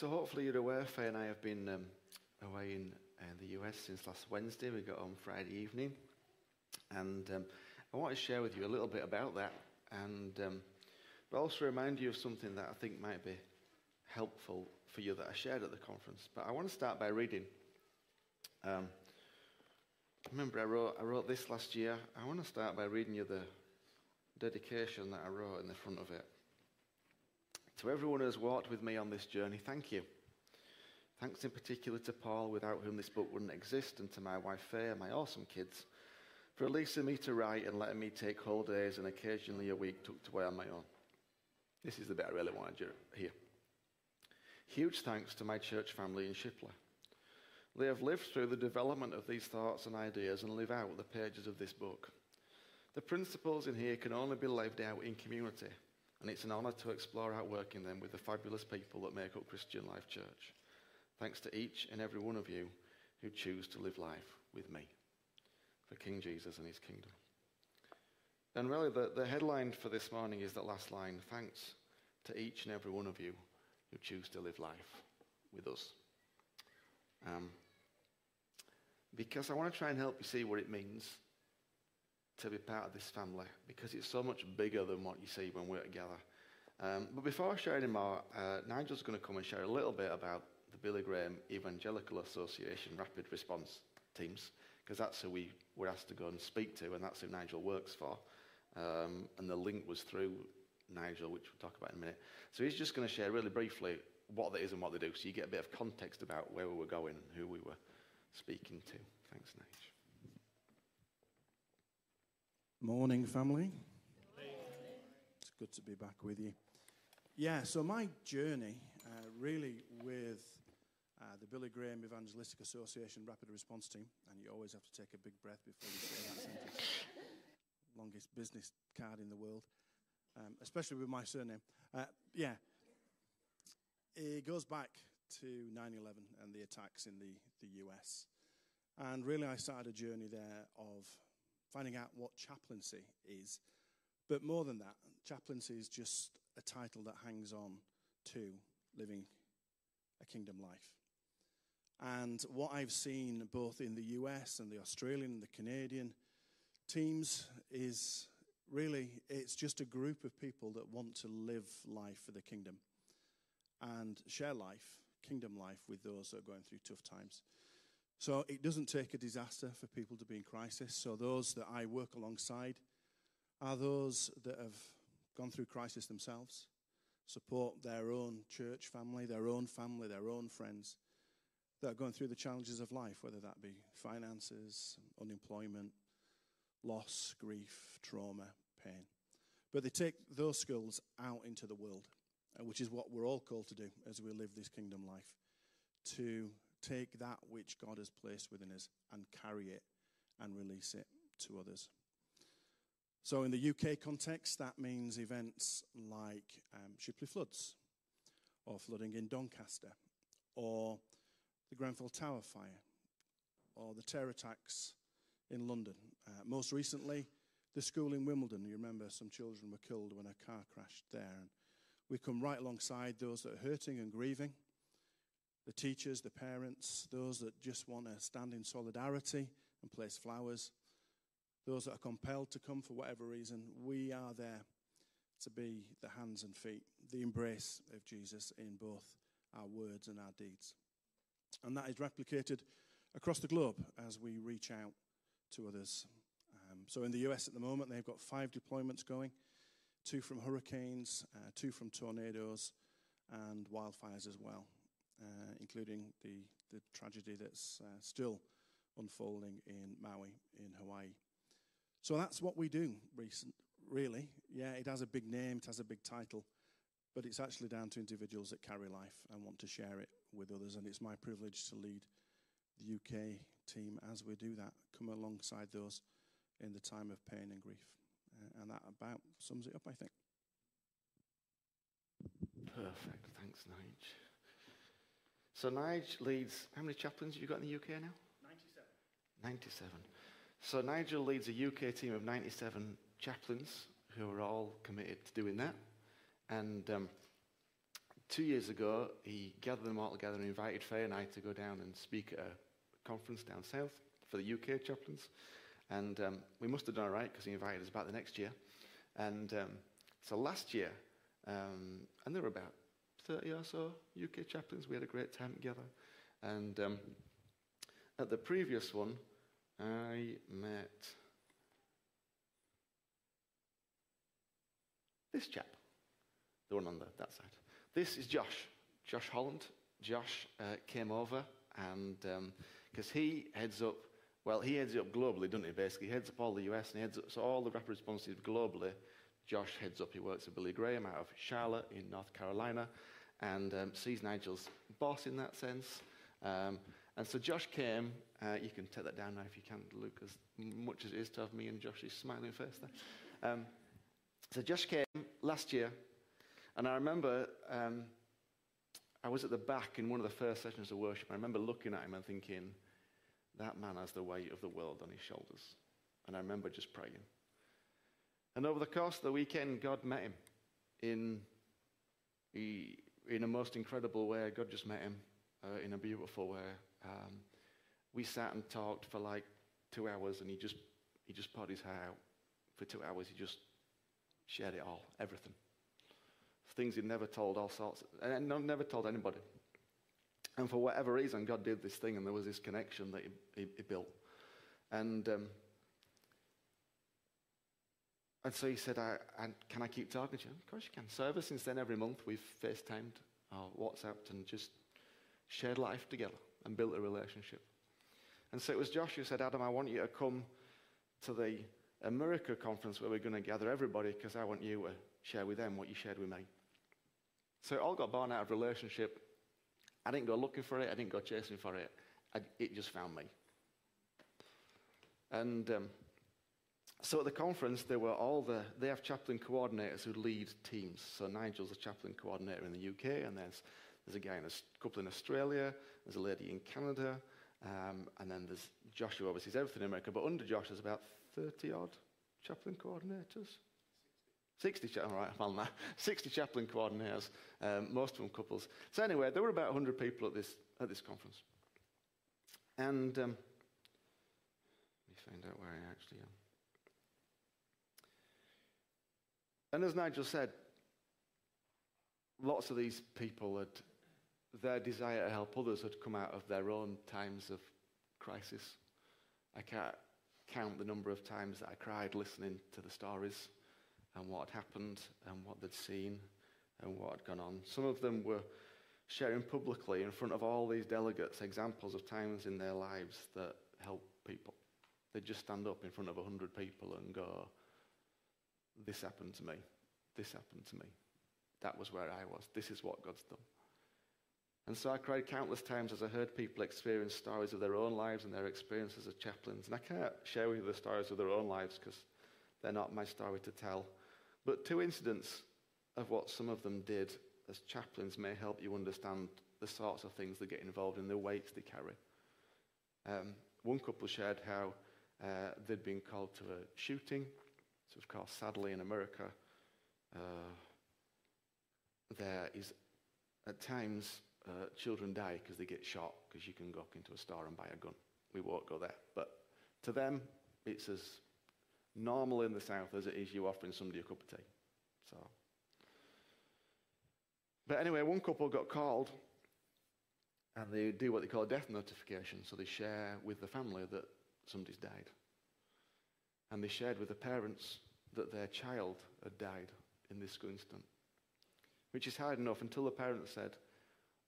So hopefully you're aware, Faye and I have been um, away in uh, the US since last Wednesday. We got home Friday evening. And um, I want to share with you a little bit about that and um, but also remind you of something that I think might be helpful for you that I shared at the conference. But I want to start by reading. Um, remember, I wrote, I wrote this last year. I want to start by reading you the dedication that I wrote in the front of it. To everyone who has walked with me on this journey, thank you. Thanks in particular to Paul, without whom this book wouldn't exist, and to my wife Faye and my awesome kids, for releasing me to write and letting me take whole days and occasionally a week tucked away on my own. This is the bit I really wanted to hear. Huge thanks to my church family in Shipley. They have lived through the development of these thoughts and ideas and live out the pages of this book. The principles in here can only be lived out in community, and it's an honour to explore out working them with the fabulous people that make up Christian Life Church. Thanks to each and every one of you who choose to live life with me for King Jesus and his kingdom. And really, the, the headline for this morning is that last line thanks to each and every one of you who choose to live life with us. Um, because I want to try and help you see what it means to be part of this family, because it's so much bigger than what you see when we're together. Um, but before I share any more, uh, Nigel's going to come and share a little bit about the Billy Graham Evangelical Association Rapid Response Teams, because that's who we were asked to go and speak to, and that's who Nigel works for. Um, and the link was through Nigel, which we'll talk about in a minute. So he's just going to share really briefly what that is and what they do, so you get a bit of context about where we were going and who we were speaking to. Thanks, Nigel. Morning, family. It's good to be back with you. Yeah, so my journey uh, really with uh, the Billy Graham Evangelistic Association Rapid Response Team, and you always have to take a big breath before you say that sentence. Longest business card in the world, um, especially with my surname. Uh, yeah, it goes back to 9 11 and the attacks in the, the US. And really, I started a journey there of finding out what chaplaincy is. But more than that, chaplaincy is just a title that hangs on to living a kingdom life. And what I've seen both in the US and the Australian and the Canadian teams is really it's just a group of people that want to live life for the kingdom and share life, kingdom life, with those that are going through tough times. So it doesn't take a disaster for people to be in crisis. So those that I work alongside are those that have gone through crisis themselves, support their own church family, their own family, their own friends that are going through the challenges of life, whether that be finances, unemployment, loss, grief, trauma, pain. But they take those skills out into the world, uh, which is what we're all called to do as we live this kingdom life to take that which God has placed within us and carry it and release it to others. So, in the UK context, that means events like um, Shipley floods, or flooding in Doncaster, or the Grenfell Tower fire, or the terror attacks in London. Uh, most recently, the school in Wimbledon. You remember some children were killed when a car crashed there. And we come right alongside those that are hurting and grieving the teachers, the parents, those that just want to stand in solidarity and place flowers, those that are compelled to come for whatever reason, we are there to be the hands and feet, the embrace of Jesus in both our words and our deeds. And that is replicated across the globe as we reach out to others. Um, so in the US at the moment, they've got five deployments going two from hurricanes, uh, two from tornadoes, and wildfires as well including the, the tragedy that's uh, still unfolding in Maui, in Hawaii. So that's what we do, recent, really. Yeah, it has a big name, it has a big title, but it's actually down to individuals that carry life and want to share it with others. And it's my privilege to lead the UK team as we do that, come alongside those in the time of pain and grief. Uh, and that about sums it up, I think. Perfect. Thanks, Nige. So Nigel leads, how many chaplains have you got in the UK now? 97. 97. So Nigel leads a UK team of 97 chaplains who are all committed to doing that. And um, two years ago, he gathered them all together and invited Faye and I to go down and speak at a conference down south for the UK chaplains. And um, we must have done all right because he invited us back the next year. And um, so last year, um, and there were about 30 or so UK chaplains. We had a great time together. And um, at the previous one, I met this chap, the one on the, that side. This is Josh, Josh Holland. Josh uh, came over and because um, he heads up, well, he heads up globally, doesn't he? Basically, he heads up all the US and he heads up so all the rap responses globally. Josh heads up. He works with Billy Graham out of Charlotte in North Carolina, and um, sees Nigel's boss in that sense. Um, and so Josh came. Uh, you can take that down now if you can, Luke, as much as it is to have me and Josh's smiling face there. Um, so Josh came last year, and I remember um, I was at the back in one of the first sessions of worship. I remember looking at him and thinking, that man has the weight of the world on his shoulders. And I remember just praying. And over the course of the weekend, God met him in, he, in a most incredible way. God just met him uh, in a beautiful way. Um, we sat and talked for like two hours, and he just, he just poured his heart out. For two hours, he just shared it all, everything things he'd never told, all sorts, and never told anybody. And for whatever reason, God did this thing, and there was this connection that he, he, he built. And um, and so he said, I, Can I keep talking to you? Of course you can. So ever since then, every month we've FaceTimed or WhatsApped and just shared life together and built a relationship. And so it was Josh who said, Adam, I want you to come to the America conference where we're going to gather everybody because I want you to share with them what you shared with me. So it all got born out of relationship. I didn't go looking for it, I didn't go chasing for it. I, it just found me. And um, so at the conference, there were all the, they have chaplain coordinators who lead teams. So Nigel's a chaplain coordinator in the UK, and there's, there's a guy in a couple in Australia, there's a lady in Canada, um, and then there's Joshua oversees everything in America. But under Josh, there's about 30 odd chaplain coordinators. 60, cha- all right, found that. 60 chaplain coordinators, um, most of them couples. So anyway, there were about 100 people at this, at this conference. And um, let me find out where I actually am. And as Nigel said, lots of these people had, their desire to help others had come out of their own times of crisis. I can't count the number of times that I cried listening to the stories and what had happened and what they'd seen and what had gone on. Some of them were sharing publicly in front of all these delegates examples of times in their lives that helped people. They'd just stand up in front of 100 people and go, This happened to me. This happened to me. That was where I was. This is what God's done. And so I cried countless times as I heard people experience stories of their own lives and their experiences as chaplains. And I can't share with you the stories of their own lives because they're not my story to tell. But two incidents of what some of them did as chaplains may help you understand the sorts of things they get involved in, the weights they carry. Um, one couple shared how uh, they'd been called to a shooting. So, of course, sadly in America, uh, there is at times uh, children die because they get shot because you can go into a store and buy a gun. We won't go there. But to them, it's as normal in the South as it is you offering somebody a cup of tea. So, but anyway, one couple got called, and they do what they call a death notification. So they share with the family that somebody's died, and they shared with the parents that their child had died in this instant, which is hard enough until the parents said.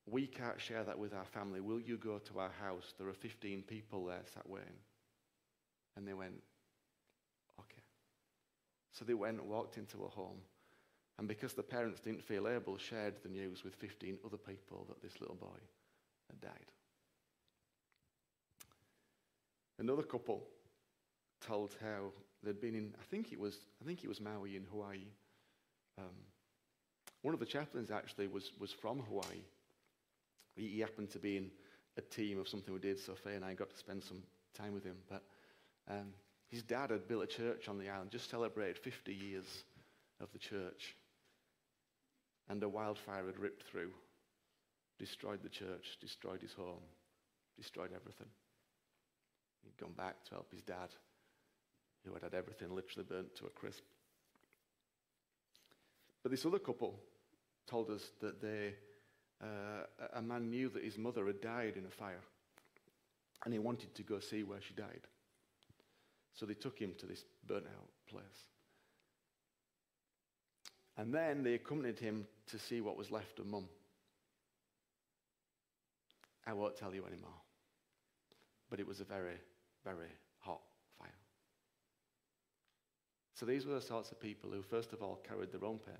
We can't share that with our family. Will you go to our house? There are 15 people there sat waiting. And they went, Okay. so they went and walked into a home. And because the parents didn't feel able, shared the news with 15 other people that this little boy had died. Another couple told how they'd been in, I think it was, I think it was Maui in Hawaii. Um, one of the chaplains actually was, was from Hawaii. He, he, happened to be in a team of something we did, so Faye and I got to spend some time with him. But um, his dad had built a church on the island, just celebrated 50 years of the church. and a wildfire had ripped through, destroyed the church, destroyed his home, destroyed everything. He'd gone back to help his dad, who had had everything literally burnt to a crisp. But this other couple told us that they, uh, a man knew that his mother had died in a fire, and he wanted to go see where she died. So they took him to this burnt out place. And then they accompanied him to see what was left of mum. I won't tell you anymore. But it was a very, very hot fire. So these were the sorts of people who, first of all, carried their own pain.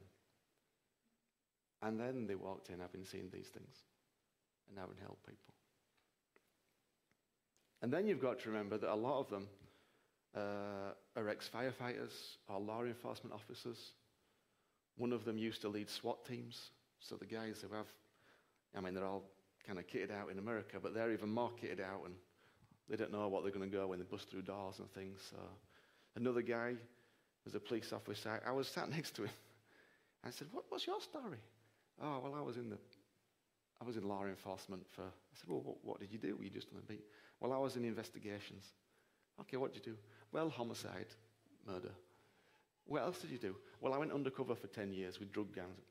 And then they walked in having seen these things and having helped people. And then you've got to remember that a lot of them uh, are ex firefighters or law enforcement officers. One of them used to lead SWAT teams. So the guys who have, I mean, they're all kind of kitted out in America, but they're even more kitted out and they don't know what they're going to go when they bust through doors and things. So another guy was a police officer. I was sat next to him. I said, what, what's your story? Oh, well, I was in the, I was in law enforcement for, I said, well, what, what did you do? Were you just on the beat? Well, I was in investigations. Okay, what did you do? Well, homicide, murder. What else did you do? Well, I went undercover for 10 years with drug gangs.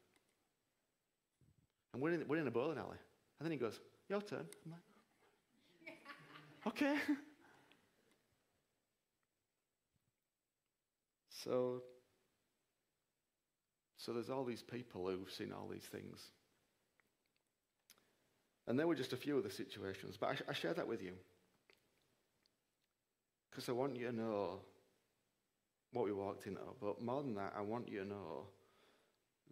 And we're in, we're in a bowling alley. And then he goes, Your turn. I'm like, Okay. so, so there's all these people who've seen all these things. And there were just a few of the situations, but I, I share that with you. Because I want you to know what we walked into. But more than that, I want you to know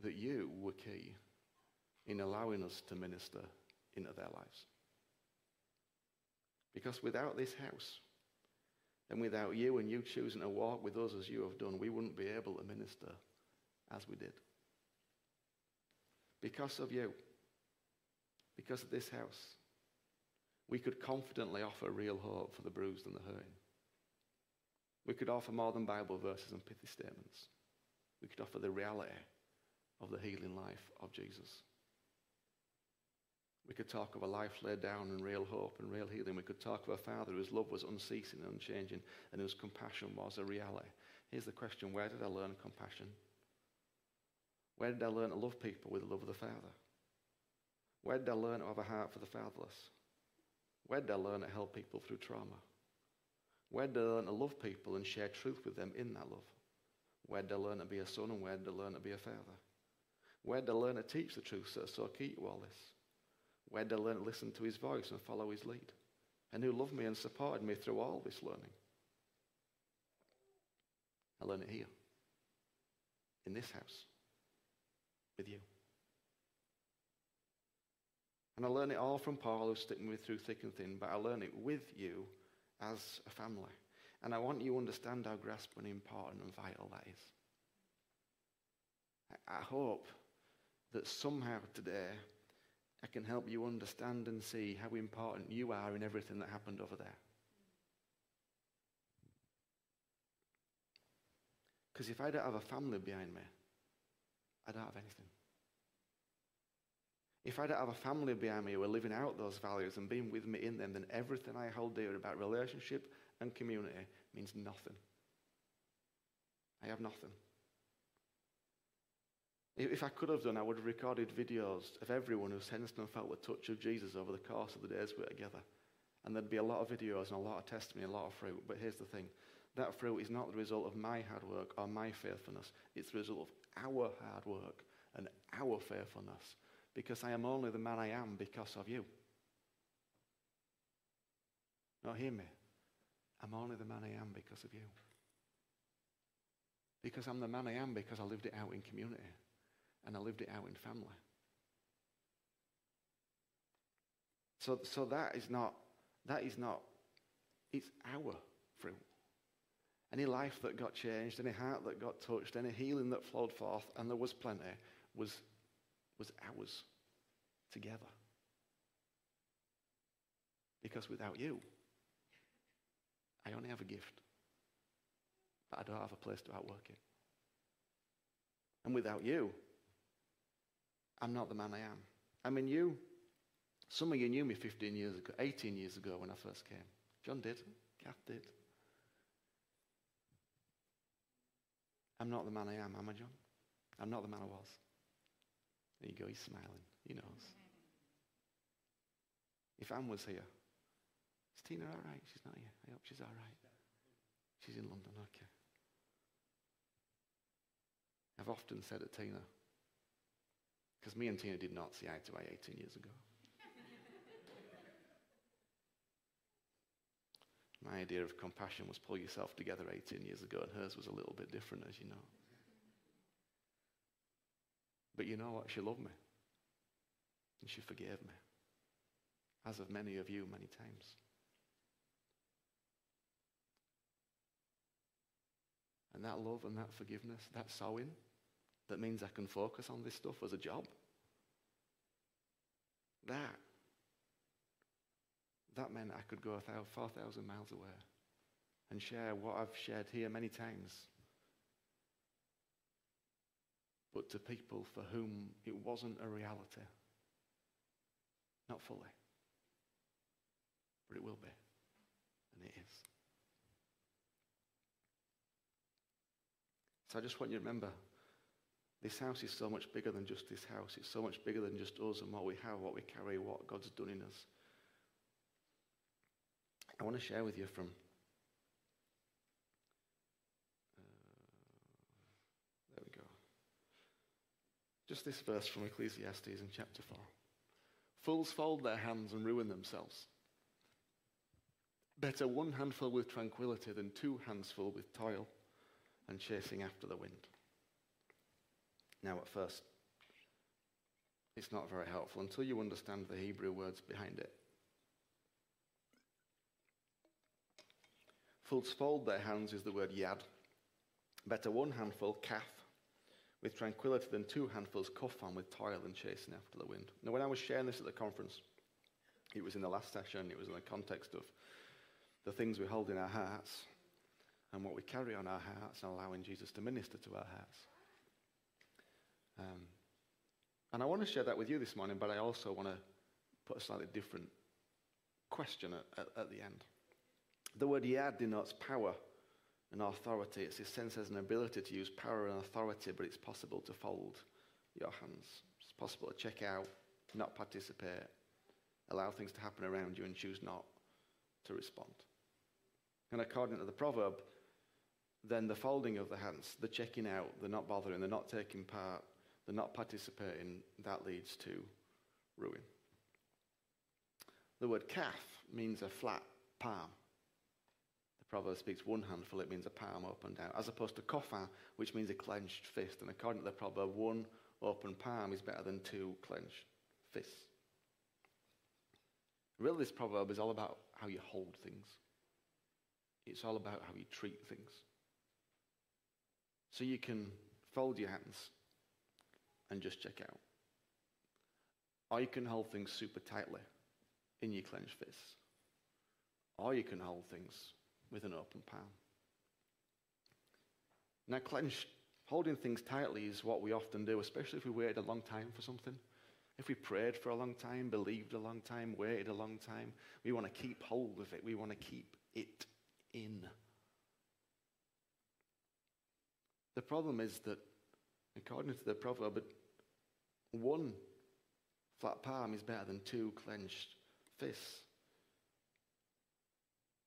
that you were key in allowing us to minister into their lives. Because without this house, and without you and you choosing to walk with us as you have done, we wouldn't be able to minister as we did. Because of you, because of this house, we could confidently offer real hope for the bruised and the hurting. We could offer more than Bible verses and pithy statements. We could offer the reality of the healing life of Jesus. We could talk of a life laid down in real hope and real healing. We could talk of a father whose love was unceasing and unchanging and whose compassion was a reality. Here's the question where did I learn compassion? Where did I learn to love people with the love of the Father? Where did I learn to have a heart for the fatherless? Where did I learn to help people through trauma? Where did I learn to love people and share truth with them in that love? Where did I learn to be a son and where did I learn to be a father? Where did I learn to teach the truth so, so key to all this? Where did I learn to listen to his voice and follow his lead? And who loved me and supported me through all this learning? I learned it here, in this house, with you. And I learned it all from Paul, who's sticking me through thick and thin, but I learned it with you as a family. And I want you to understand how grasping important and vital that is. I hope that somehow today I can help you understand and see how important you are in everything that happened over there. Because if I don't have a family behind me, I don't have anything. If I don't have a family behind me who are living out those values and being with me in them, then everything I hold dear about relationship and community means nothing. I have nothing. If I could have done, I would have recorded videos of everyone who sensed and felt the touch of Jesus over the course of the days we were together. And there'd be a lot of videos and a lot of testimony, a lot of fruit. But here's the thing that fruit is not the result of my hard work or my faithfulness, it's the result of our hard work and our faithfulness because I am only the man I am because of you. Now, hear me. I'm only the man I am because of you. Because I'm the man I am because I lived it out in community and I lived it out in family. So, so that is not, that is not, it's our fruit. Any life that got changed, any heart that got touched, any healing that flowed forth, and there was plenty, was was ours together. Because without you, I only have a gift, but I don't have a place to outwork it. And without you, I'm not the man I am. I mean, you, some of you knew me 15 years ago, 18 years ago when I first came. John did, Kath did. I'm not the man I am, am I, John? I'm not the man I was. There you go, he's smiling. He knows. If Anne was here, is Tina all right? She's not here. I hope she's all right. She's in London, okay. I've often said to Tina, because me and Tina did not see eye to eye 18 years ago. My idea of compassion was pull yourself together 18 years ago, and hers was a little bit different, as you know. But you know what? She loved me. And she forgave me, as of many of you many times. And that love and that forgiveness, that sowing, that means I can focus on this stuff as a job. That, that meant I could go 4,000 miles away and share what I've shared here many times. But to people for whom it wasn't a reality. Not fully. But it will be. And it is. So I just want you to remember this house is so much bigger than just this house. It's so much bigger than just us and what we have, what we carry, what God's done in us. I want to share with you from uh, there we go. Just this verse from Ecclesiastes in chapter 4. Fools fold their hands and ruin themselves. Better one handful with tranquility than two hands full with toil and chasing after the wind. Now, at first, it's not very helpful until you understand the Hebrew words behind it. Fold their hands is the word yad. Better one handful, kaf, with tranquility than two handfuls, kofan, with toil and chasing after the wind. Now, when I was sharing this at the conference, it was in the last session, it was in the context of the things we hold in our hearts and what we carry on our hearts and allowing Jesus to minister to our hearts. Um, and I want to share that with you this morning, but I also want to put a slightly different question at, at, at the end. The word yad denotes power and authority. It's a sense as an ability to use power and authority, but it's possible to fold your hands. It's possible to check out, not participate, allow things to happen around you, and choose not to respond. And according to the proverb, then the folding of the hands, the checking out, the not bothering, the not taking part, the not participating, that leads to ruin. The word kaf means a flat palm. The proverb speaks one handful, it means a palm up and down, as opposed to kofan, which means a clenched fist. And according to the proverb, one open palm is better than two clenched fists. Really, this proverb is all about how you hold things. It's all about how you treat things. So you can fold your hands and just check out. Or you can hold things super tightly in your clenched fists. Or you can hold things with an open palm. Now, clenched, holding things tightly is what we often do, especially if we waited a long time for something. If we prayed for a long time, believed a long time, waited a long time, we want to keep hold of it. We want to keep it in. The problem is that, according to the proverb, one flat palm is better than two clenched fists.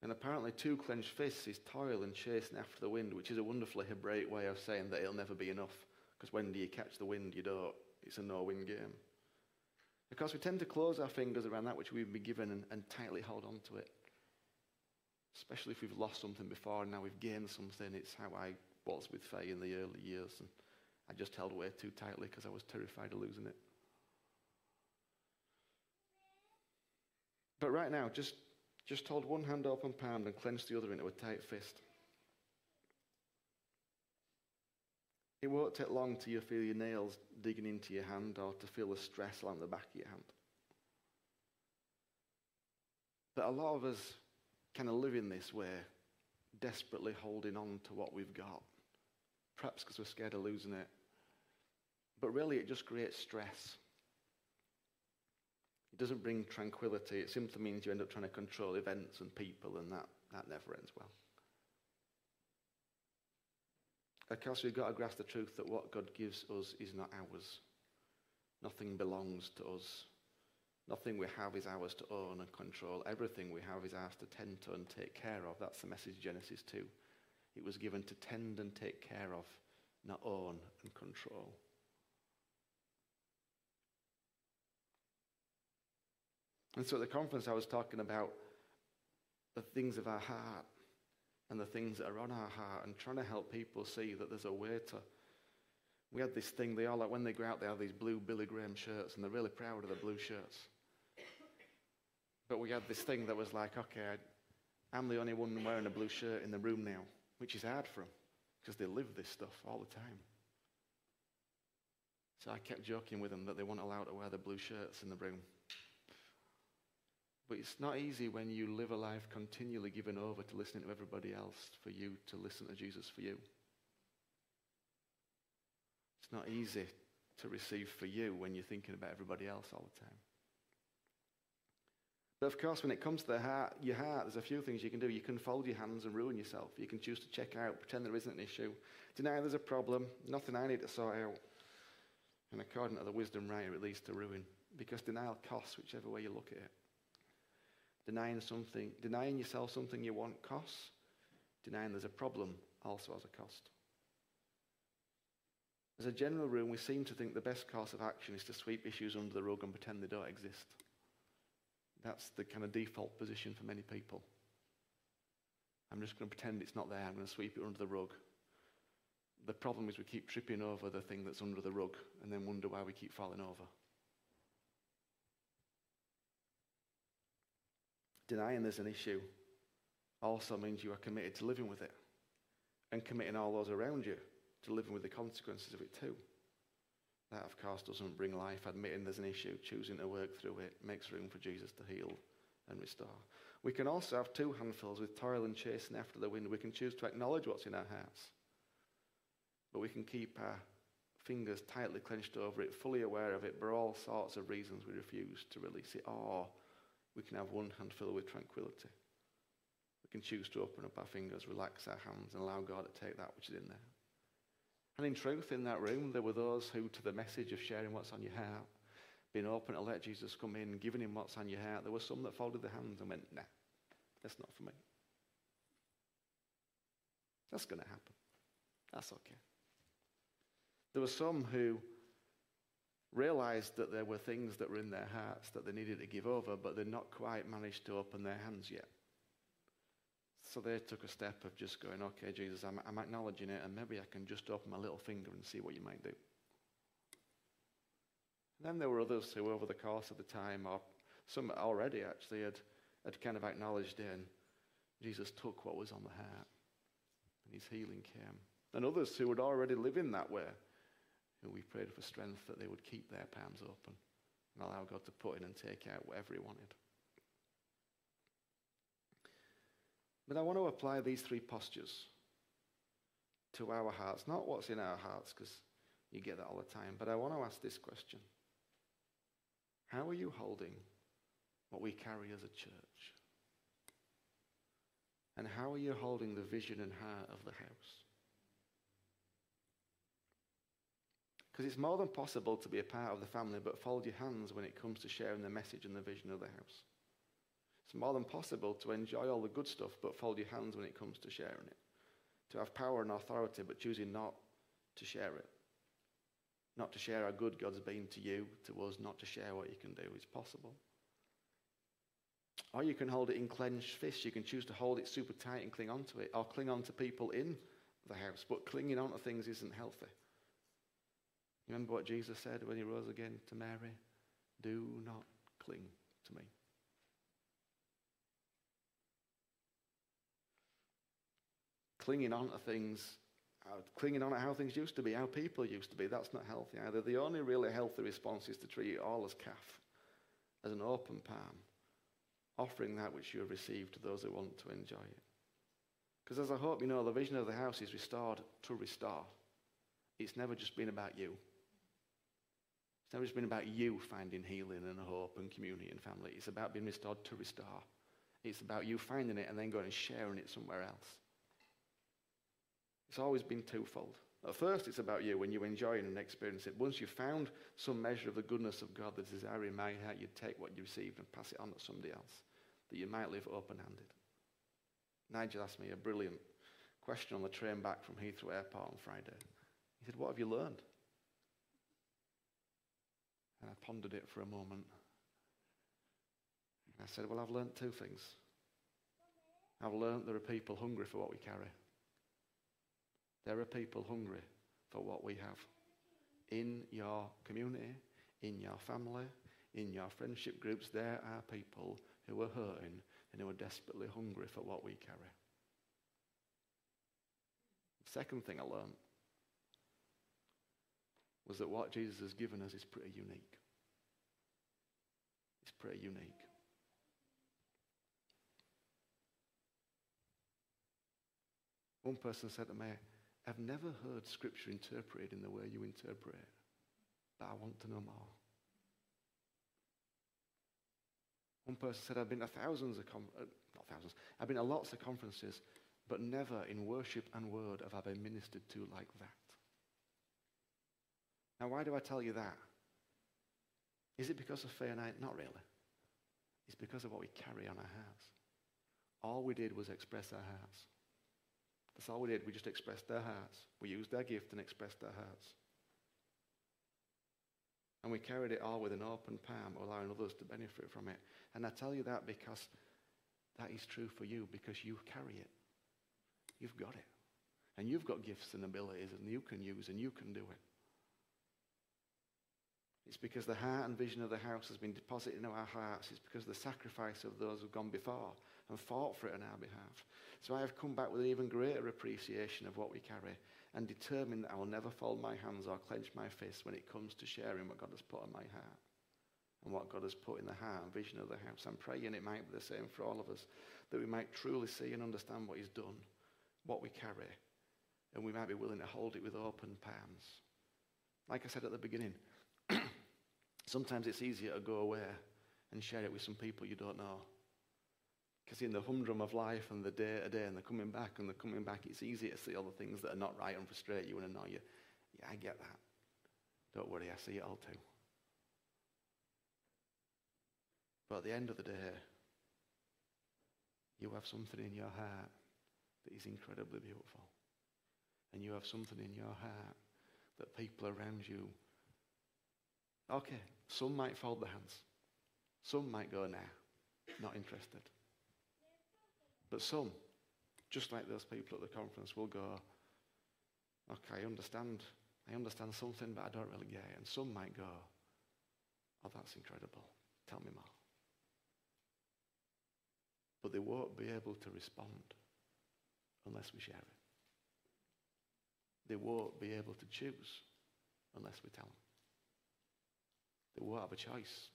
And apparently, two clenched fists is toil and chasing after the wind, which is a wonderfully Hebraic way of saying that it'll never be enough. Because when do you catch the wind? You don't. It's a no win game. Because we tend to close our fingers around that which we've been given and, and tightly hold on to it. Especially if we've lost something before and now we've gained something. It's how I was with Faye in the early years. And I just held way too tightly because I was terrified of losing it. But right now, just, just hold one hand open palm and clench the other into a tight fist. It won't take long till you feel your nails digging into your hand or to feel the stress along the back of your hand. But a lot of us kind of live in this way, desperately holding on to what we've got. Perhaps because we're scared of losing it. But really, it just creates stress It doesn't bring tranquility. It simply means you end up trying to control events and people, and that, that never ends well. Of course, we've got to grasp the truth that what God gives us is not ours. Nothing belongs to us. Nothing we have is ours to own and control. Everything we have is ours to tend to and take care of. That's the message Genesis 2. It was given to tend and take care of, not own and control. And so at the conference, I was talking about the things of our heart and the things that are on our heart and trying to help people see that there's a way to. We had this thing, they all like when they go out, they have these blue Billy Graham shirts and they're really proud of the blue shirts. But we had this thing that was like, okay, I'm the only one wearing a blue shirt in the room now, which is hard for them because they live this stuff all the time. So I kept joking with them that they weren't allowed to wear the blue shirts in the room. But it's not easy when you live a life continually given over to listening to everybody else for you to listen to Jesus for you. It's not easy to receive for you when you're thinking about everybody else all the time. But of course, when it comes to the heart, your heart, there's a few things you can do. You can fold your hands and ruin yourself. You can choose to check out, pretend there isn't an issue, deny there's a problem, nothing I need to sort out. And according to the wisdom writer, it leads to ruin because denial costs whichever way you look at it. Denying something, denying yourself something you want costs. Denying there's a problem also has a cost. As a general rule, we seem to think the best course of action is to sweep issues under the rug and pretend they don't exist. That's the kind of default position for many people. I'm just going to pretend it's not there. I'm going to sweep it under the rug. The problem is we keep tripping over the thing that's under the rug and then wonder why we keep falling over. Denying there's an issue also means you are committed to living with it and committing all those around you to living with the consequences of it too. That, of course, doesn't bring life. Admitting there's an issue, choosing to work through it, makes room for Jesus to heal and restore. We can also have two handfuls with toil and chasing after the wind. We can choose to acknowledge what's in our hearts, but we can keep our fingers tightly clenched over it, fully aware of it, for all sorts of reasons we refuse to release it. Or we can have one hand filled with tranquility. We can choose to open up our fingers, relax our hands, and allow God to take that which is in there. And in truth, in that room, there were those who, to the message of sharing what's on your heart, being open to let Jesus come in, giving him what's on your heart, there were some that folded their hands and went, nah, that's not for me. That's going to happen. That's okay. There were some who realized that there were things that were in their hearts that they needed to give over, but they'd not quite managed to open their hands yet. So they took a step of just going, okay, Jesus, I'm, I'm acknowledging it, and maybe I can just open my little finger and see what you might do. And then there were others who, over the course of the time, or some already actually, had, had kind of acknowledged it, and Jesus took what was on the heart, and his healing came. And others who would already live in that way, who we prayed for strength that they would keep their palms open and allow God to put in and take out whatever he wanted. But I want to apply these three postures to our hearts, not what's in our hearts, because you get that all the time, but I want to ask this question How are you holding what we carry as a church? And how are you holding the vision and heart of the house? Because it's more than possible to be a part of the family, but fold your hands when it comes to sharing the message and the vision of the house. It's more than possible to enjoy all the good stuff, but fold your hands when it comes to sharing it. To have power and authority, but choosing not to share it. Not to share how good God's been to you, to us, not to share what you can do. It's possible. Or you can hold it in clenched fists. You can choose to hold it super tight and cling onto it, or cling on to people in the house. But clinging onto things isn't healthy. Remember what Jesus said when he rose again to Mary? Do not cling to me. clinging on to things, uh, clinging on to how things used to be, how people used to be. That's not healthy either. The only really healthy response is to treat it all as kaf, as an open palm, offering that which you have received to those who want to enjoy it. Because as I hope you know, the vision of the house is restored to restore. It's never just been about you. It's just been about you finding healing and hope and community and family. It's about being restored to restore. It's about you finding it and then going and sharing it somewhere else. It's always been twofold. At first, it's about you when you enjoy it and experience it. Once you've found some measure of the goodness of God, the desire in my heart, you'd take what you received and pass it on to somebody else, that you might live open handed. Nigel asked me a brilliant question on the train back from Heathrow Airport on Friday. He said, What have you learned? And I pondered it for a moment. I said, Well, I've learned two things. I've learned there are people hungry for what we carry. There are people hungry for what we have. In your community, in your family, in your friendship groups, there are people who are hurting and who are desperately hungry for what we carry. The second thing I learned was that what Jesus has given us is pretty unique. It's pretty unique. One person said to me, I've never heard Scripture interpreted in the way you interpret it, but I want to know more. One person said, I've been to thousands of, com- uh, not thousands, I've been to lots of conferences, but never in worship and word have I been ministered to like that. Now, why do I tell you that? Is it because of night? Not really. It's because of what we carry on our hearts. All we did was express our hearts. That's all we did. We just expressed our hearts. We used our gift and expressed our hearts. And we carried it all with an open palm, allowing others to benefit from it. And I tell you that because that is true for you, because you carry it. You've got it. And you've got gifts and abilities, and you can use, and you can do it. It's because the heart and vision of the house has been deposited in our hearts. It's because of the sacrifice of those who've gone before and fought for it on our behalf. So I have come back with an even greater appreciation of what we carry and determined that I will never fold my hands or clench my fists when it comes to sharing what God has put in my heart and what God has put in the heart and vision of the house. I'm praying it might be the same for all of us, that we might truly see and understand what He's done, what we carry, and we might be willing to hold it with open palms. Like I said at the beginning, sometimes it's easier to go away and share it with some people you don't know. Because in the humdrum of life and the day to day, and they're coming back and they're coming back, it's easier to see all the things that are not right and frustrate you and annoy you. Yeah, I get that. Don't worry, I see it all too. But at the end of the day, you have something in your heart that is incredibly beautiful. And you have something in your heart that people around you, okay, some might fold their hands. Some might go, nah, not interested. But some, just like those people at the conference, will go, okay, I understand. I understand something, but I don't really get it. And some might go, oh, that's incredible. Tell me more. But they won't be able to respond unless we share it. They won't be able to choose unless we tell them. They won't have a choice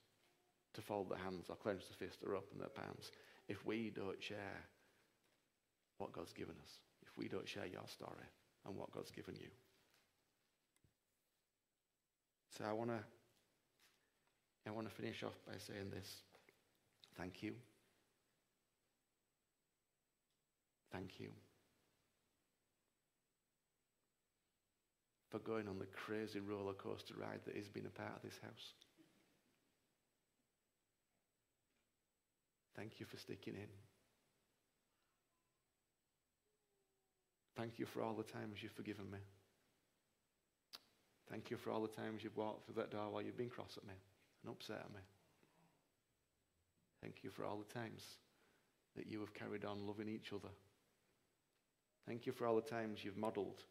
to fold their hands or clench their fist or open their palms if we don't share what God's given us, if we don't share your story and what God's given you. So I want to I want to finish off by saying this. Thank you. Thank you for going on the crazy roller coaster ride that has been a part of this house. Thank you for sticking in. Thank you for all the times you've forgiven me. Thank you for all the times you've walked through that door while you've been cross at me and upset at me. Thank you for all the times that you have carried on loving each other. Thank you for all the times you've modeled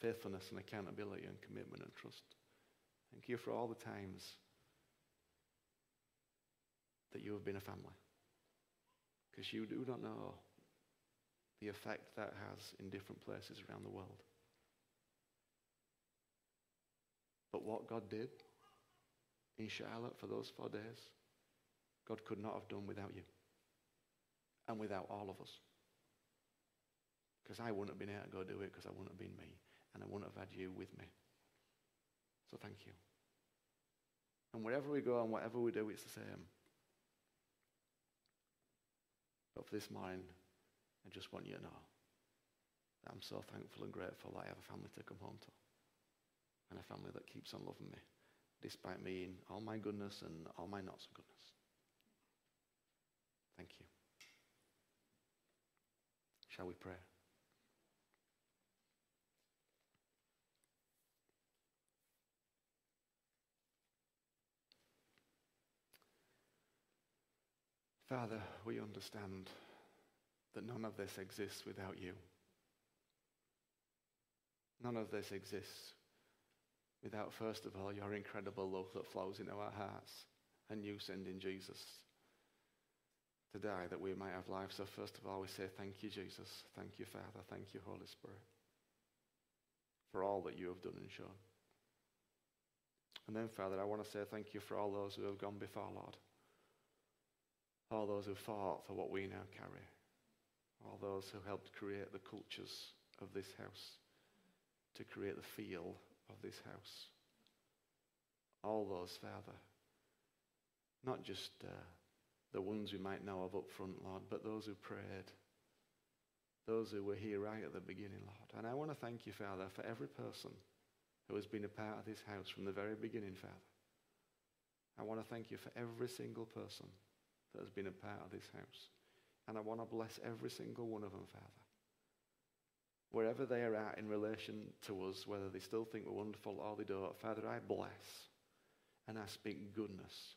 faithfulness and accountability and commitment and trust. Thank you for all the times that you have been a family. Because you do not know the effect that has in different places around the world. But what God did in Charlotte for those four days, God could not have done without you and without all of us. Because I wouldn't have been able to go do it because I wouldn't have been me and I wouldn't have had you with me. So thank you. And wherever we go and whatever we do, it's the same. But for this morning, I just want you to know that I'm so thankful and grateful that I have a family to come home to and a family that keeps on loving me despite me in all my goodness and all my not so goodness. Thank you. Shall we pray? Father, we understand that none of this exists without you. None of this exists without, first of all, your incredible love that flows into our hearts and you sending Jesus to die that we might have life. So, first of all, we say, Thank you, Jesus. Thank you, Father. Thank you, Holy Spirit, for all that you have done and shown. And then, Father, I want to say thank you for all those who have gone before, Lord all those who fought for what we now carry, all those who helped create the cultures of this house, to create the feel of this house. All those, Father, not just uh, the ones we might know of up front, Lord, but those who prayed, those who were here right at the beginning, Lord. And I want to thank you, Father, for every person who has been a part of this house from the very beginning, Father. I want to thank you for every single person that has been a part of this house. And I want to bless every single one of them, Father. Wherever they are at in relation to us, whether they still think we're wonderful or they don't, Father, I bless and I speak goodness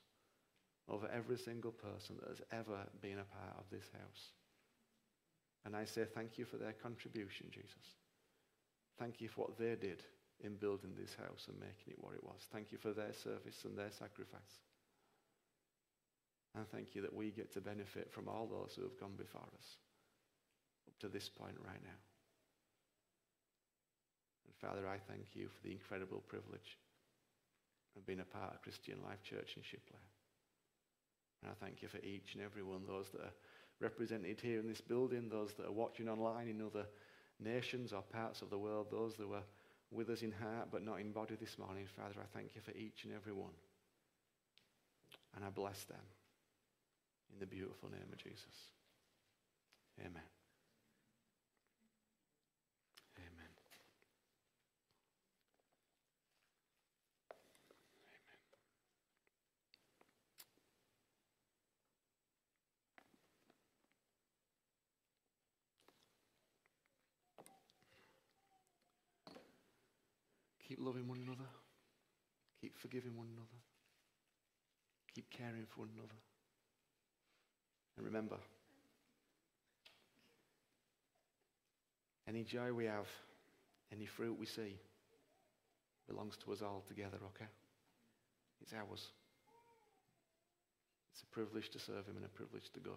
over every single person that has ever been a part of this house. And I say thank you for their contribution, Jesus. Thank you for what they did in building this house and making it what it was. Thank you for their service and their sacrifice. And thank you that we get to benefit from all those who have gone before us up to this point right now. And Father, I thank you for the incredible privilege of being a part of Christian Life Church in Shipley. And I thank you for each and every one, those that are represented here in this building, those that are watching online in other nations or parts of the world, those that were with us in heart but not in body this morning. Father, I thank you for each and every one. And I bless them in the beautiful name of Jesus. Amen. Amen. Amen. Keep loving one another. Keep forgiving one another. Keep caring for one another. And remember, any joy we have, any fruit we see, belongs to us all together, okay? It's ours. It's a privilege to serve Him and a privilege to go.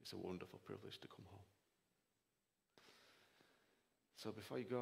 It's a wonderful privilege to come home. So before you go,